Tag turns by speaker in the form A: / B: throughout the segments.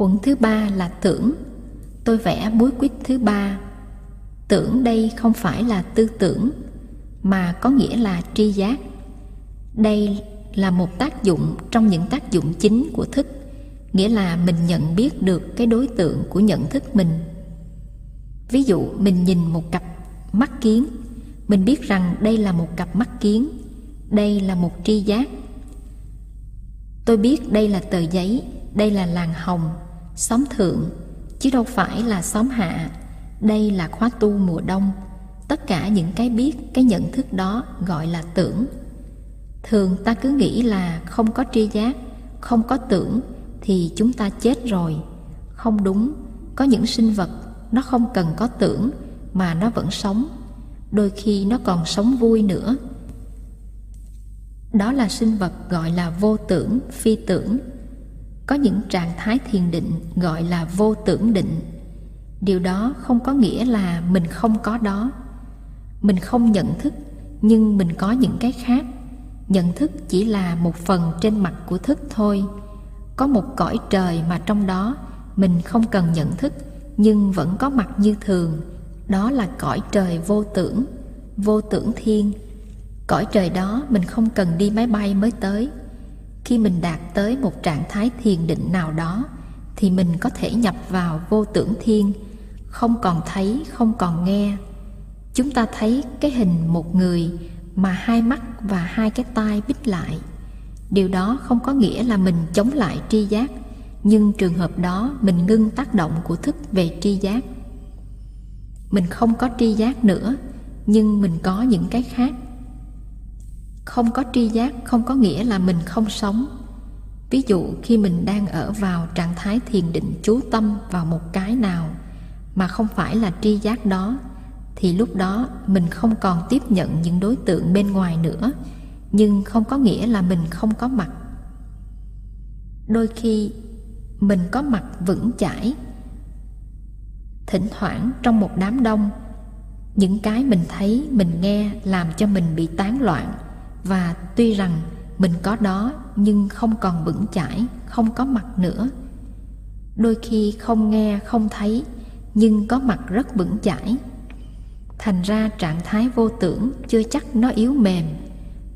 A: Uẩn thứ ba là tưởng. Tôi vẽ búi quýt thứ ba. Tưởng đây không phải là tư tưởng, mà có nghĩa là tri giác. Đây là một tác dụng trong những tác dụng chính của thức, nghĩa là mình nhận biết được cái đối tượng của nhận thức mình. Ví dụ mình nhìn một cặp mắt kiến, mình biết rằng đây là một cặp mắt kiến, đây là một tri giác. Tôi biết đây là tờ giấy, đây là làng hồng, xóm thượng, chứ đâu phải là xóm hạ. Đây là khóa tu mùa đông. Tất cả những cái biết, cái nhận thức đó gọi là tưởng. Thường ta cứ nghĩ là không có tri giác, không có tưởng thì chúng ta chết rồi. Không đúng, có những sinh vật nó không cần có tưởng mà nó vẫn sống. Đôi khi nó còn sống vui nữa. Đó là sinh vật gọi là vô tưởng, phi tưởng có những trạng thái thiền định gọi là vô tưởng định. Điều đó không có nghĩa là mình không có đó. Mình không nhận thức, nhưng mình có những cái khác. Nhận thức chỉ là một phần trên mặt của thức thôi. Có một cõi trời mà trong đó mình không cần nhận thức, nhưng vẫn có mặt như thường. Đó là cõi trời vô tưởng vô tưởng thiên. Cõi trời đó mình không cần đi máy bay mới tới khi mình đạt tới một trạng thái thiền định nào đó, thì mình có thể nhập vào vô tưởng thiên không còn thấy, không còn nghe. Chúng ta thấy cái hình một người mà hai mắt và hai cái tai bích lại. Điều đó không có nghĩa là mình chống lại tri giác, nhưng trường hợp đó mình ngưng tác động của thức về tri giác. Mình không có tri giác nữa, nhưng mình có những cái khác không có tri giác, không có nghĩa là mình không sống. Ví dụ, khi mình đang ở vào trạng thái thiền định chú tâm vào một cái nào mà không phải là tri giác đó, thì lúc đó mình không còn tiếp nhận những đối tượng bên ngoài nữa, nhưng không có nghĩa là mình không có mặt. Đôi khi, mình có mặt vững chãi, thỉnh thoảng trong một đám đông, những cái mình thấy, mình nghe làm cho mình bị tán loạn và tuy rằng mình có đó nhưng không còn vững chãi, không có mặt nữa. Đôi khi không nghe, không thấy nhưng có mặt rất vững chãi. Thành ra trạng thái vô tưởng chưa chắc nó yếu mềm,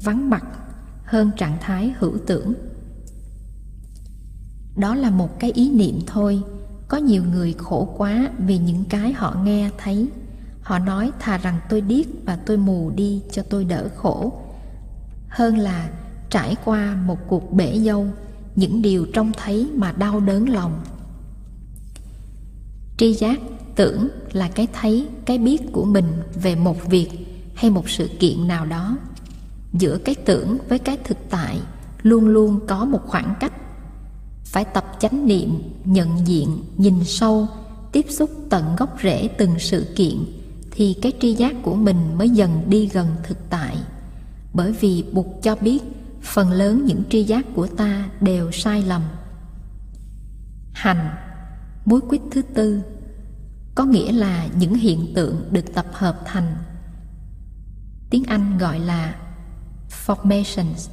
A: vắng mặt hơn trạng thái hữu tưởng. Đó là một cái ý niệm thôi. Có nhiều người khổ quá vì những cái họ nghe, thấy. Họ nói, thà rằng tôi điếc và tôi mù đi cho tôi đỡ khổ hơn là trải qua một cuộc bể dâu, những điều trông thấy mà đau đớn lòng. Tri giác tưởng là cái thấy, cái biết của mình về một việc hay một sự kiện nào đó. Giữa cái tưởng với cái thực tại luôn luôn có một khoảng cách. Phải tập chánh niệm, nhận diện, nhìn sâu, tiếp xúc tận gốc rễ từng sự kiện thì cái tri giác của mình mới dần đi gần thực tại bởi vì bụt cho biết, phần lớn những tri giác của ta đều sai lầm. Hành, mối quyết thứ tư, có nghĩa là những hiện tượng được tập hợp thành. Tiếng anh gọi là formations.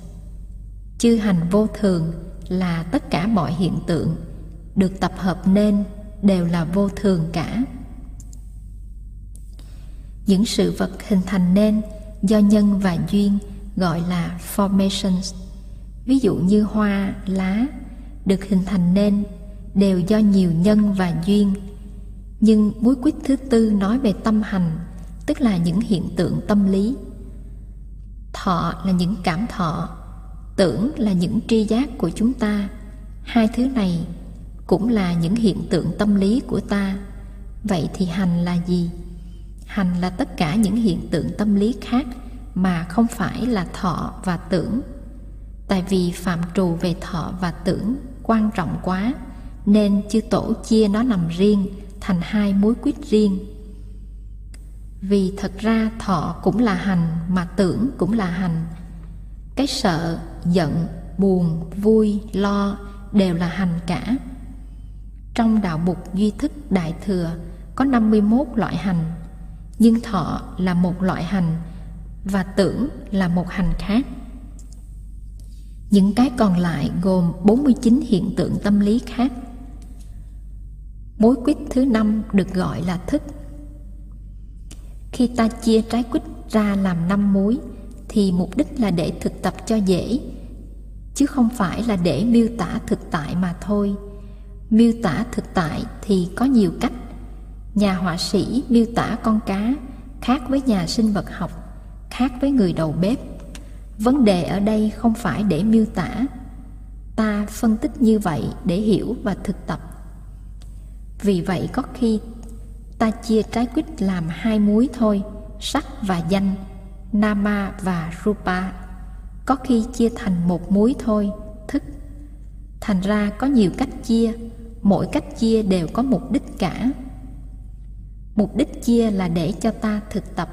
A: Chư hành vô thường là tất cả mọi hiện tượng được tập hợp nên đều là vô thường cả. Những sự vật hình thành nên do nhân và duyên gọi là formations. Ví dụ như hoa, lá được hình thành nên đều do nhiều nhân và duyên. Nhưng bối quyết thứ tư nói về tâm hành, tức là những hiện tượng tâm lý. Thọ là những cảm thọ, tưởng là những tri giác của chúng ta. Hai thứ này cũng là những hiện tượng tâm lý của ta. Vậy thì hành là gì? Hành là tất cả những hiện tượng tâm lý khác mà không phải là thọ và tưởng. Tại vì phạm trù về thọ và tưởng quan trọng quá, nên chư tổ chia nó nằm riêng thành hai mối quyết riêng. Vì thật ra thọ cũng là hành mà tưởng cũng là hành. Cái sợ, giận, buồn, vui, lo đều là hành cả. Trong đạo mục duy thức đại thừa có 51 loại hành, nhưng thọ là một loại hành và tưởng là một hành khác. Những cái còn lại gồm 49 hiện tượng tâm lý khác. mối quýt thứ năm được gọi là thức. Khi ta chia trái quýt ra làm năm mối, thì mục đích là để thực tập cho dễ, chứ không phải là để miêu tả thực tại mà thôi miêu tả thực tại thì có nhiều cách nhà họa sĩ miêu tả con cá khác với nhà sinh vật học khác với người đầu bếp. Vấn đề ở đây không phải để miêu tả. Ta phân tích như vậy để hiểu và thực tập. Vì vậy có khi ta chia trái quýt làm hai muối thôi, sắc và danh, nama và rupa. Có khi chia thành một muối thôi, thức. Thành ra có nhiều cách chia, mỗi cách chia đều có mục đích cả. Mục đích chia là để cho ta thực tập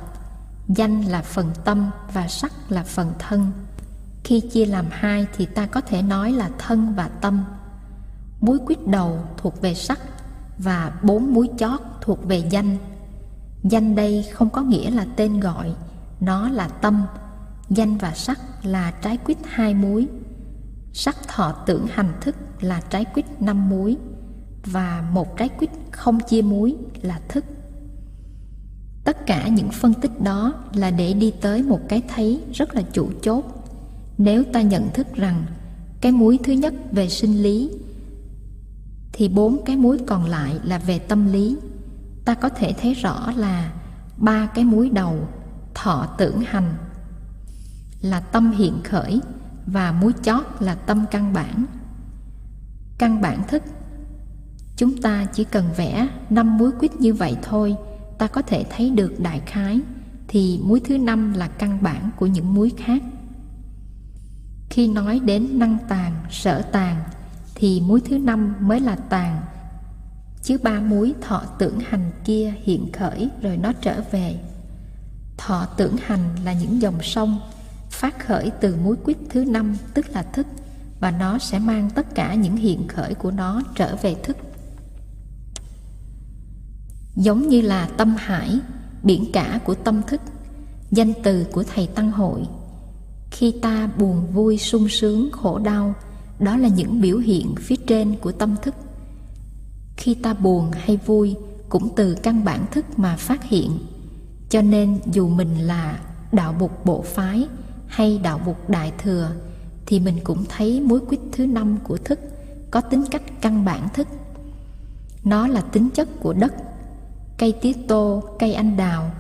A: danh là phần tâm và sắc là phần thân. Khi chia làm hai thì ta có thể nói là thân và tâm. Muối quyết đầu thuộc về sắc và bốn muối chót thuộc về danh. Danh đây không có nghĩa là tên gọi, nó là tâm. Danh và sắc là trái quýt hai muối. Sắc thọ tưởng hành thức là trái quýt năm muối và một trái quýt không chia muối là thức tất cả những phân tích đó là để đi tới một cái thấy rất là chủ chốt. Nếu ta nhận thức rằng cái muối thứ nhất về sinh lý, thì bốn cái muối còn lại là về tâm lý. Ta có thể thấy rõ là ba cái muối đầu thọ tưởng hành là tâm hiện khởi và muối chót là tâm căn bản. Căn bản thức, chúng ta chỉ cần vẽ năm muối quýt như vậy thôi ta có thể thấy được đại khái, thì muối thứ năm là căn bản của những muối khác. Khi nói đến năng tàn sở tàn thì muối thứ năm mới là tàn chứ ba muối thọ tưởng hành kia hiện khởi rồi nó trở về. Thọ tưởng hành là những dòng sông phát khởi từ muối quýt thứ năm, tức là thức, và nó sẽ mang tất cả những hiện khởi của nó trở về thức giống như là tâm hải, biển cả của tâm thức, danh từ của thầy tăng hội. Khi ta buồn vui sung sướng khổ đau, đó là những biểu hiện phía trên của tâm thức. Khi ta buồn hay vui cũng từ căn bản thức mà phát hiện. Cho nên dù mình là đạo bục bộ phái hay đạo bục đại thừa, thì mình cũng thấy mối quýt thứ năm của thức có tính cách căn bản thức. Nó là tính chất của đất cây tía tô, cây anh đào,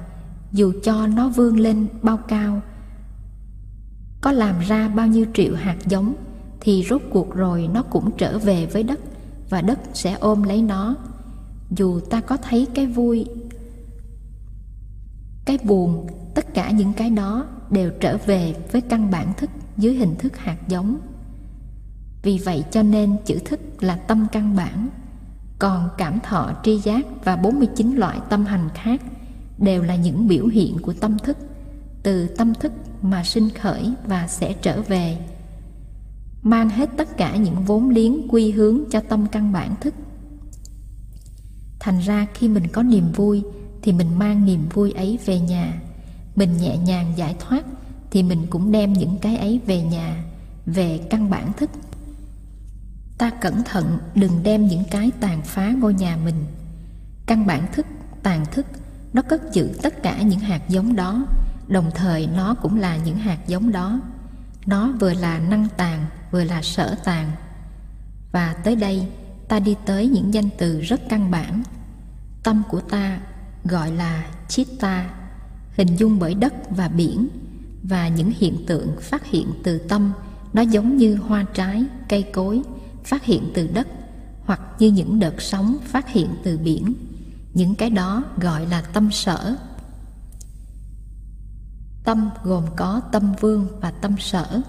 A: dù cho nó vươn lên bao cao, có làm ra bao nhiêu triệu hạt giống, thì rốt cuộc rồi nó cũng trở về với đất, và đất sẽ ôm lấy nó. Dù ta có thấy cái vui, cái buồn, tất cả những cái đó đều trở về với căn bản thức dưới hình thức hạt giống. Vì vậy cho nên chữ thức là tâm căn bản còn cảm thọ tri giác và 49 loại tâm hành khác đều là những biểu hiện của tâm thức, từ tâm thức mà sinh khởi và sẽ trở về. Mang hết tất cả những vốn liếng quy hướng cho tâm căn bản thức. Thành ra khi mình có niềm vui thì mình mang niềm vui ấy về nhà. Mình nhẹ nhàng giải thoát thì mình cũng đem những cái ấy về nhà, về căn bản thức ta cẩn thận, đừng đem những cái tàn phá ngôi nhà mình. Căn bản thức, tàn thức, nó cất giữ tất cả những hạt giống đó. Đồng thời, nó cũng là những hạt giống đó. Nó vừa là năng tàn vừa là sở tàn và tới đây, ta đi tới những danh từ rất căn bản. Tâm của ta gọi là chitta, hình dung bởi đất và biển. Và những hiện tượng phát hiện từ tâm, nó giống như hoa trái, cây cối phát hiện từ đất, hoặc như những đợt sóng phát hiện từ biển. Những cái đó gọi là tâm sở. Tâm gồm có tâm vương và tâm sở.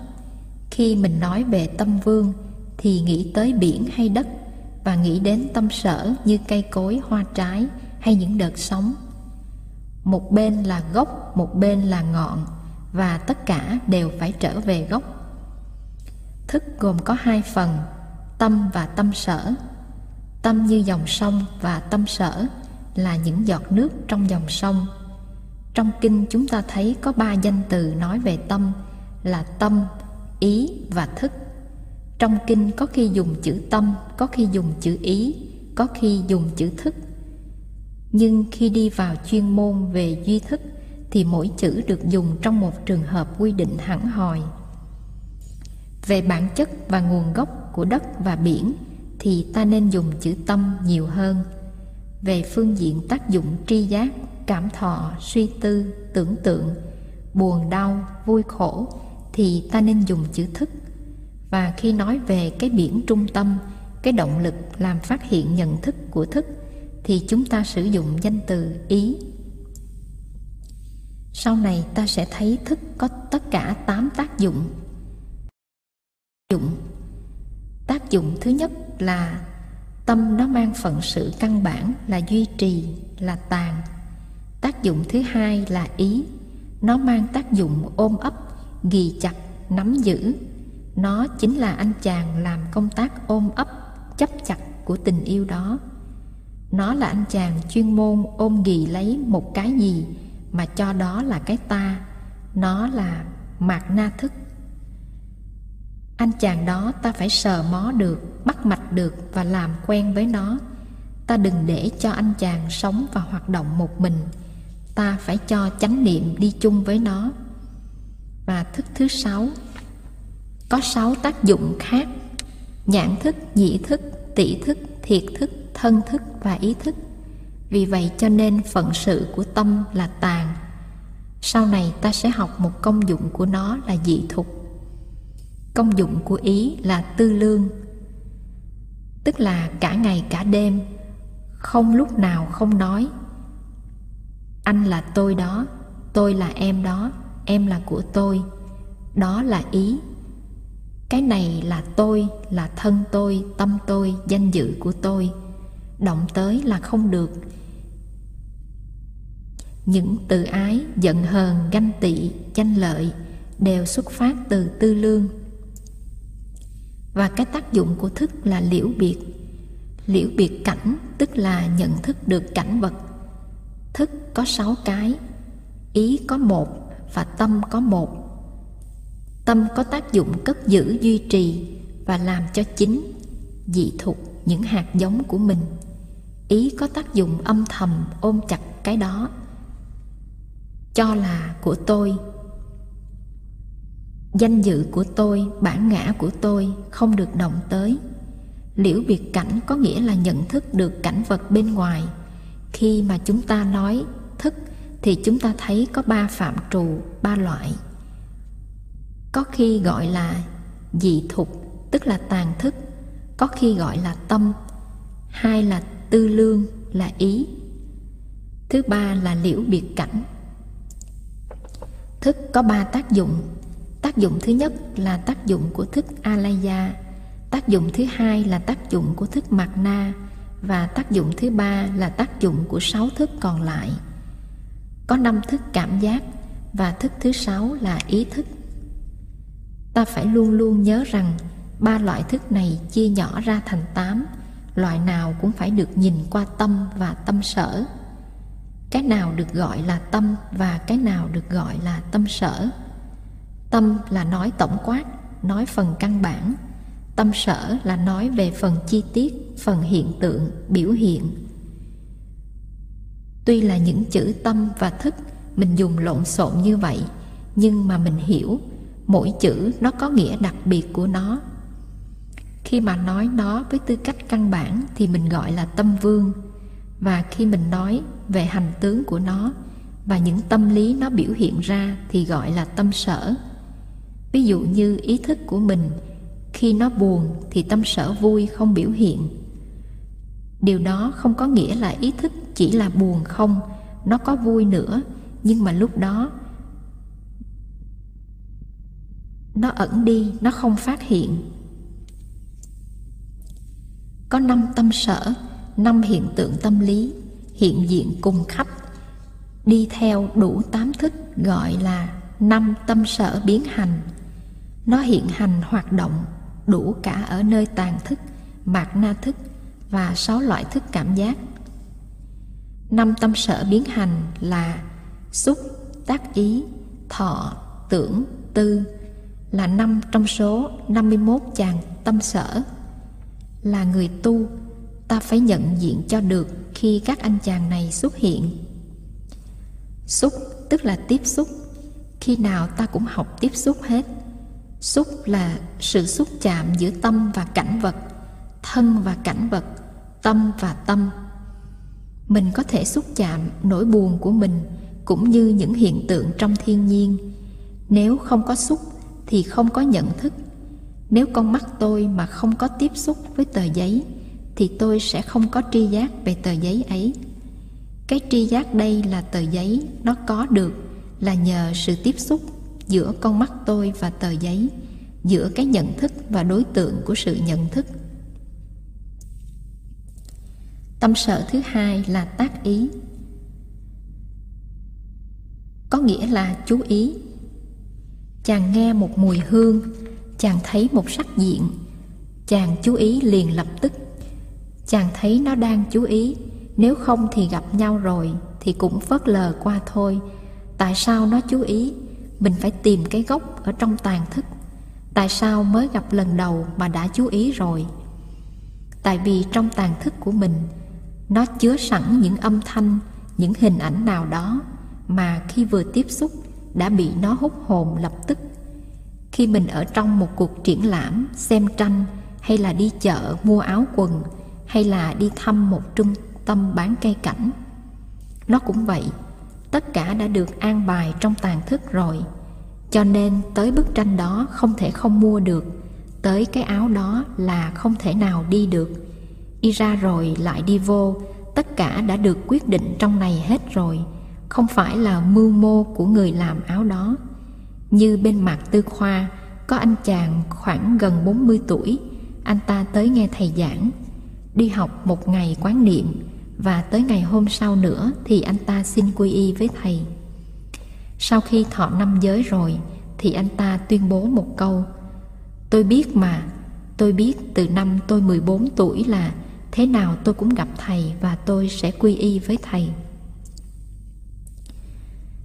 A: Khi mình nói về tâm vương, thì nghĩ tới biển hay đất, và nghĩ đến tâm sở như cây cối, hoa trái hay những đợt sóng. Một bên là gốc, một bên là ngọn, và tất cả đều phải trở về gốc. Thức gồm có hai phần tâm và tâm sở. Tâm như dòng sông và tâm sở là những giọt nước trong dòng sông. Trong kinh chúng ta thấy có ba danh từ nói về tâm, là tâm, ý và thức. Trong kinh có khi dùng chữ tâm, có khi dùng chữ ý, có khi dùng chữ thức. Nhưng khi đi vào chuyên môn về duy thức thì mỗi chữ được dùng trong một trường hợp quy định hẳn hòi về bản chất và nguồn gốc của đất và biển thì ta nên dùng chữ tâm nhiều hơn. Về phương diện tác dụng tri giác, cảm thọ, suy tư, tưởng tượng, buồn đau, vui khổ thì ta nên dùng chữ thức. Và khi nói về cái biển trung tâm, cái động lực làm phát hiện nhận thức của thức thì chúng ta sử dụng danh từ ý. Sau này ta sẽ thấy thức có tất cả 8 tác dụng dụng. Tác dụng thứ nhất là tâm nó mang phận sự căn bản là duy trì, là tàn. Tác dụng thứ hai là ý. Nó mang tác dụng ôm ấp, ghi chặt, nắm giữ. Nó chính là anh chàng làm công tác ôm ấp, chấp chặt của tình yêu đó. Nó là anh chàng chuyên môn ôm ghì lấy một cái gì mà cho đó là cái ta. Nó là mạt na thức anh chàng đó ta phải sờ mó được, bắt mạch được và làm quen với nó. Ta đừng để cho anh chàng sống và hoạt động một mình. Ta phải cho chánh niệm đi chung với nó. Và thức thứ sáu. Có sáu tác dụng khác. Nhãn thức nhị thức tỷ thức, thiệt thức, thân thức và ý thức. Vì vậy cho nên phận sự của tâm là tàn. Sau này ta sẽ học một công dụng của nó là dị thục công dụng của ý là tư lương. Tức là cả ngày cả đêm, không lúc nào không nói. Anh là tôi đó, tôi là em đó, em là của tôi. Đó là ý. Cái này là tôi, là thân tôi, tâm tôi, danh dự của tôi. Động tới là không được. Những tự ái, giận hờn, ganh tị tranh lợi đều xuất phát từ tư lương và cái tác dụng của thức là liễu biệt. Liễu biệt cảnh tức là nhận thức được cảnh vật. Thức có sáu cái. Ý có một và tâm có một. Tâm có tác dụng cất giữ, duy trì và làm cho chính, dị thục những hạt giống của mình. Ý có tác dụng âm thầm ôm chặt cái đó. Cho là của tôi danh dự của tôi, bản ngã của tôi không được động tới. Liễu biệt cảnh có nghĩa là nhận thức được cảnh vật bên ngoài. Khi mà chúng ta nói thức, thì chúng ta thấy có ba phạm trù, ba loại. Có khi gọi là dị thục, tức là tàn thức. Có khi gọi là tâm. Hai là tư lương, là ý. Thứ ba là liễu biệt cảnh. Thức có ba tác dụng tác dụng thứ nhất là tác dụng của thức alaya, tác dụng thứ hai là tác dụng của thức mạt na và tác dụng thứ ba là tác dụng của sáu thức còn lại. Có năm thức cảm giác và thức thứ sáu là ý thức. Ta phải luôn luôn nhớ rằng ba loại thức này chia nhỏ ra thành tám, loại nào cũng phải được nhìn qua tâm và tâm sở. Cái nào được gọi là tâm và cái nào được gọi là tâm sở? Tâm là nói tổng quát, nói phần căn bản. Tâm sở là nói về phần chi tiết, phần hiện tượng, biểu hiện. Tuy là những chữ tâm và thức, mình dùng lộn xộn như vậy, nhưng mà mình hiểu, mỗi chữ nó có nghĩa đặc biệt của nó. Khi mà nói nó với tư cách căn bản thì mình gọi là tâm vương. Và khi mình nói về hành tướng của nó và những tâm lý nó biểu hiện ra thì gọi là tâm sở ví dụ như ý thức của mình, khi nó buồn thì tâm sở vui không biểu hiện. Điều đó không có nghĩa là ý thức chỉ là buồn không, nó có vui nữa, nhưng mà lúc đó nó ẩn đi, nó không phát hiện. Có năm tâm sở, năm hiện tượng tâm lý, hiện diện cùng khắp. Đi theo đủ tám thức gọi là năm tâm sở biến hành nó hiện hành hoạt động đủ cả ở nơi tàn thức mạc na thức và sáu loại thức cảm giác. Năm tâm sở biến hành là xúc, tác ý, thọ, tưởng, tư là năm trong số 51 chàng tâm sở. Là người tu, ta phải nhận diện cho được khi các anh chàng này xuất hiện. Xúc tức là tiếp xúc, khi nào ta cũng học tiếp xúc hết xúc là sự xúc chạm giữa tâm và cảnh vật, thân và cảnh vật, tâm và tâm. Mình có thể xúc chạm nỗi buồn của mình cũng như những hiện tượng trong thiên nhiên. Nếu không có xúc thì không có nhận thức. Nếu con mắt tôi mà không có tiếp xúc với tờ giấy thì tôi sẽ không có tri giác về tờ giấy ấy. Cái tri giác đây là tờ giấy, nó có được là nhờ sự tiếp xúc giữa con mắt tôi và tờ giấy, giữa cái nhận thức và đối tượng của sự nhận thức. Tâm sở thứ hai là tác ý. Có nghĩa là chú ý. Chàng nghe một mùi hương, chàng thấy một sắc diện. Chàng chú ý liền lập tức. Chàng thấy nó đang chú ý. Nếu không thì gặp nhau rồi thì cũng phớt lờ qua thôi. Tại sao nó chú ý? Mình phải tìm cái gốc ở trong tàn thức. Tại sao mới gặp lần đầu mà đã chú ý rồi? Tại vì trong tàn thức của mình, nó chứa sẵn những âm thanh, những hình ảnh nào đó mà khi vừa tiếp xúc đã bị nó hút hồn lập tức. Khi mình ở trong một cuộc triển lãm, xem tranh, hay là đi chợ mua áo quần, hay là đi thăm một trung tâm bán cây cảnh, nó cũng vậy tất cả đã được an bài trong tàn thức rồi. Cho nên tới bức tranh đó không thể không mua được, tới cái áo đó là không thể nào đi được. Đi ra rồi lại đi vô, tất cả đã được quyết định trong này hết rồi, không phải là mưu mô của người làm áo đó. Như bên mặt tư khoa, có anh chàng khoảng gần 40 tuổi, anh ta tới nghe thầy giảng, đi học một ngày quán niệm và tới ngày hôm sau nữa thì anh ta xin quy y với thầy. Sau khi thọ năm giới rồi, thì anh ta tuyên bố một câu, tôi biết mà, tôi biết từ năm tôi 14 tuổi là thế nào tôi cũng gặp thầy và tôi sẽ quy y với thầy.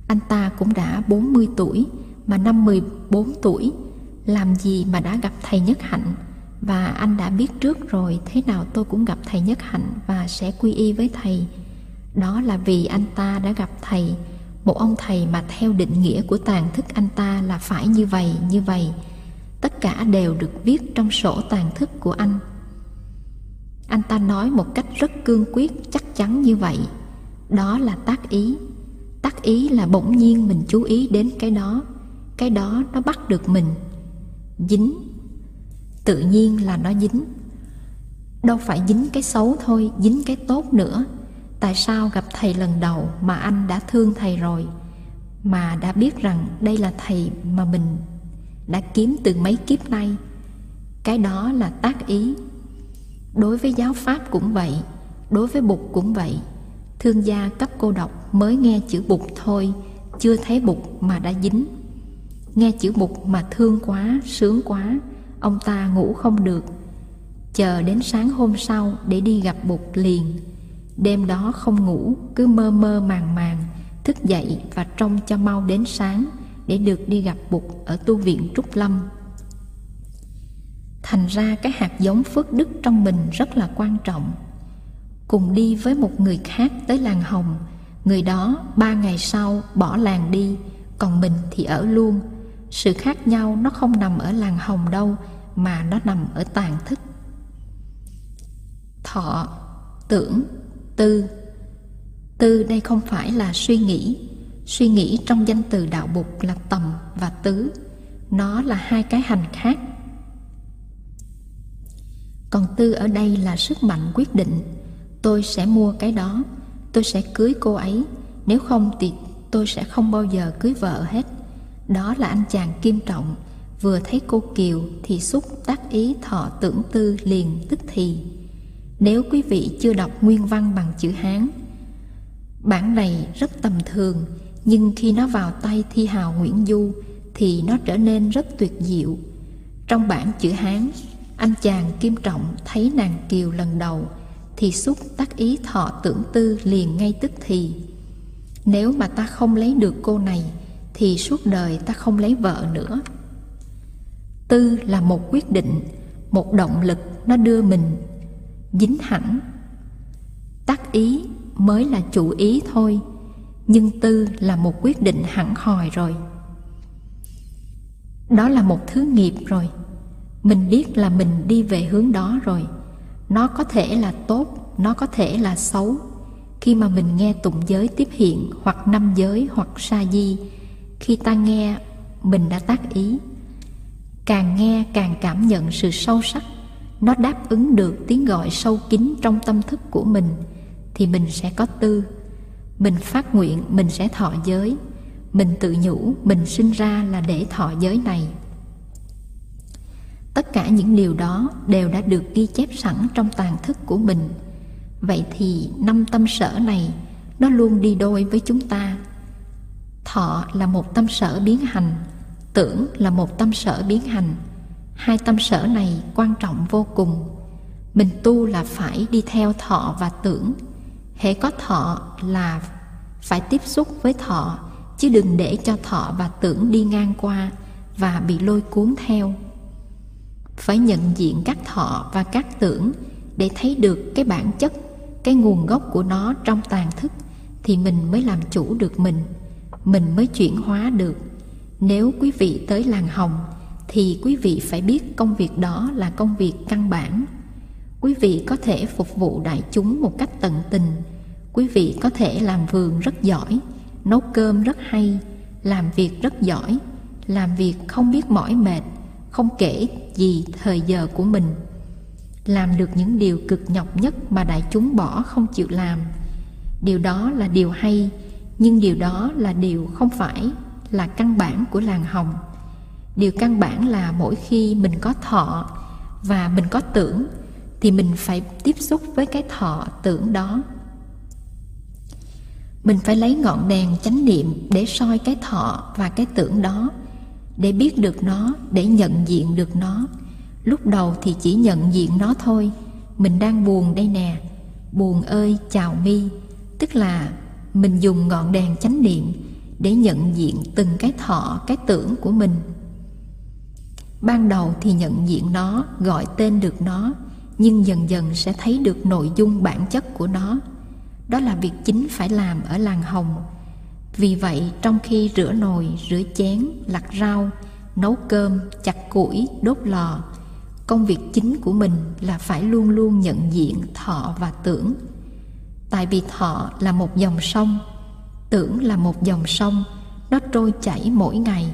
A: Anh ta cũng đã 40 tuổi, mà năm 14 tuổi, làm gì mà đã gặp thầy nhất hạnh? Và anh đã biết trước rồi, thế nào tôi cũng gặp thầy nhất hạnh và sẽ quy y với thầy. Đó là vì anh ta đã gặp thầy. Một ông thầy mà theo định nghĩa của tàn thức anh ta là phải như vậy như vậy. Tất cả đều được viết trong sổ tàn thức của anh. Anh ta nói một cách rất cương quyết, chắc chắn như vậy. Đó là tác ý. Tác ý là bỗng nhiên mình chú ý đến cái đó. Cái đó nó bắt được mình. Dính tự nhiên là nó dính. Đâu phải dính cái xấu thôi, dính cái tốt nữa. Tại sao gặp thầy lần đầu mà anh đã thương thầy rồi, mà đã biết rằng đây là thầy mà mình đã kiếm từ mấy kiếp nay? Cái đó là tác ý. Đối với giáo pháp cũng vậy, đối với bụt cũng vậy. Thương gia cấp cô độc mới nghe chữ bụt thôi, chưa thấy bụt mà đã dính. Nghe chữ bụt mà thương quá, sướng quá ông ta ngủ không được. Chờ đến sáng hôm sau để đi gặp bụt liền. Đêm đó không ngủ, cứ mơ mơ màng màng, thức dậy và trông cho mau đến sáng để được đi gặp bụt ở tu viện trúc lâm. Thành ra cái hạt giống phước đức trong mình rất là quan trọng. Cùng đi với một người khác tới làng hồng, người đó ba ngày sau bỏ làng đi, còn mình thì ở luôn. Sự khác nhau nó không nằm ở làng hồng đâu mà nó nằm ở tàn thức. Thọ, tưởng, tư. Tư đây không phải là suy nghĩ. Suy nghĩ trong danh từ đạo bục là tầm và tứ. Nó là hai cái hành khác. Còn tư ở đây là sức mạnh quyết định. Tôi sẽ mua cái đó, tôi sẽ cưới cô ấy. Nếu không thì tôi sẽ không bao giờ cưới vợ hết. Đó là anh chàng kim trọng vừa thấy cô kiều thì xúc tác ý thọ tưởng tư liền tức thì. Nếu quý vị chưa đọc nguyên văn bằng chữ hán, bản này rất tầm thường, nhưng khi nó vào tay thi hào nguyễn du thì nó trở nên rất tuyệt diệu. Trong bản chữ hán, anh chàng kim trọng thấy nàng kiều lần đầu thì xúc tác ý thọ tưởng tư liền ngay tức thì. Nếu mà ta không lấy được cô này thì suốt đời ta không lấy vợ nữa tư là một quyết định, một động lực nó đưa mình dính hẳn. Ý mới là chủ ý thôi, nhưng tư là một quyết định hẳn hòi rồi. Đó là một thứ nghiệp rồi. Mình biết là mình đi về hướng đó rồi. Nó có thể là tốt, nó có thể là xấu. Khi mà mình nghe tụng giới tiếp hiện hoặc năm giới hoặc sa di, khi ta nghe, mình đã tác ý càng nghe càng cảm nhận sự sâu sắc. Nó đáp ứng được tiếng gọi sâu kín trong tâm thức của mình, thì mình sẽ có tư. Mình phát nguyện, mình sẽ thọ giới. Mình tự nhủ, mình sinh ra là để thọ giới này. Tất cả những điều đó đều đã được ghi chép sẵn trong tàn thức của mình. Vậy thì năm tâm sở này, nó luôn đi đôi với chúng ta. Thọ là một tâm sở biến hành tưởng là một tâm sở biến hành. Hai tâm sở này quan trọng vô cùng. Mình tu là phải đi theo thọ và tưởng. Hễ có thọ là phải tiếp xúc với thọ, chứ đừng để cho thọ và tưởng đi ngang qua và bị lôi cuốn theo. Phải nhận diện các thọ và các tưởng để thấy được cái bản chất, cái nguồn gốc của nó trong tàn thức thì mình mới làm chủ được mình. Mình mới chuyển hóa được nếu quý vị tới làng hồng, thì quý vị phải biết công việc đó là công việc căn bản. Quý vị có thể phục vụ đại chúng một cách tận tình. Quý vị có thể làm vườn rất giỏi, nấu cơm rất hay, làm việc rất giỏi, làm việc không biết mỏi mệt, không kể gì thời giờ của mình. Làm được những điều cực nhọc nhất mà đại chúng bỏ không chịu làm. Điều đó là điều hay, nhưng điều đó là điều không phải là căn bản của làng hồng. Điều căn bản là mỗi khi mình có thọ và mình có tưởng, thì mình phải tiếp xúc với cái thọ tưởng đó. Mình phải lấy ngọn đèn chánh niệm để soi cái thọ và cái tưởng đó, để biết được nó, để nhận diện được nó. Lúc đầu thì chỉ nhận diện nó thôi, mình đang buồn đây nè. Buồn ơi, chào mi. Tức là mình dùng ngọn đèn chánh niệm để nhận diện từng cái thọ, cái tưởng của mình. Ban đầu thì nhận diện nó, gọi tên được nó, nhưng dần dần sẽ thấy được nội dung bản chất của nó. Đó là việc chính phải làm ở làng hồng. Vì vậy, trong khi rửa nồi, rửa chén, lặt rau, nấu cơm, chặt củi, đốt lò, công việc chính của mình là phải luôn luôn nhận diện thọ và tưởng. Tại vì thọ là một dòng sông tưởng là một dòng sông, nó trôi chảy mỗi ngày.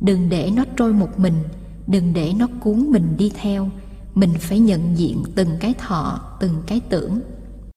A: Đừng để nó trôi một mình, đừng để nó cuốn mình đi theo. Mình phải nhận diện từng cái thọ, từng cái tưởng.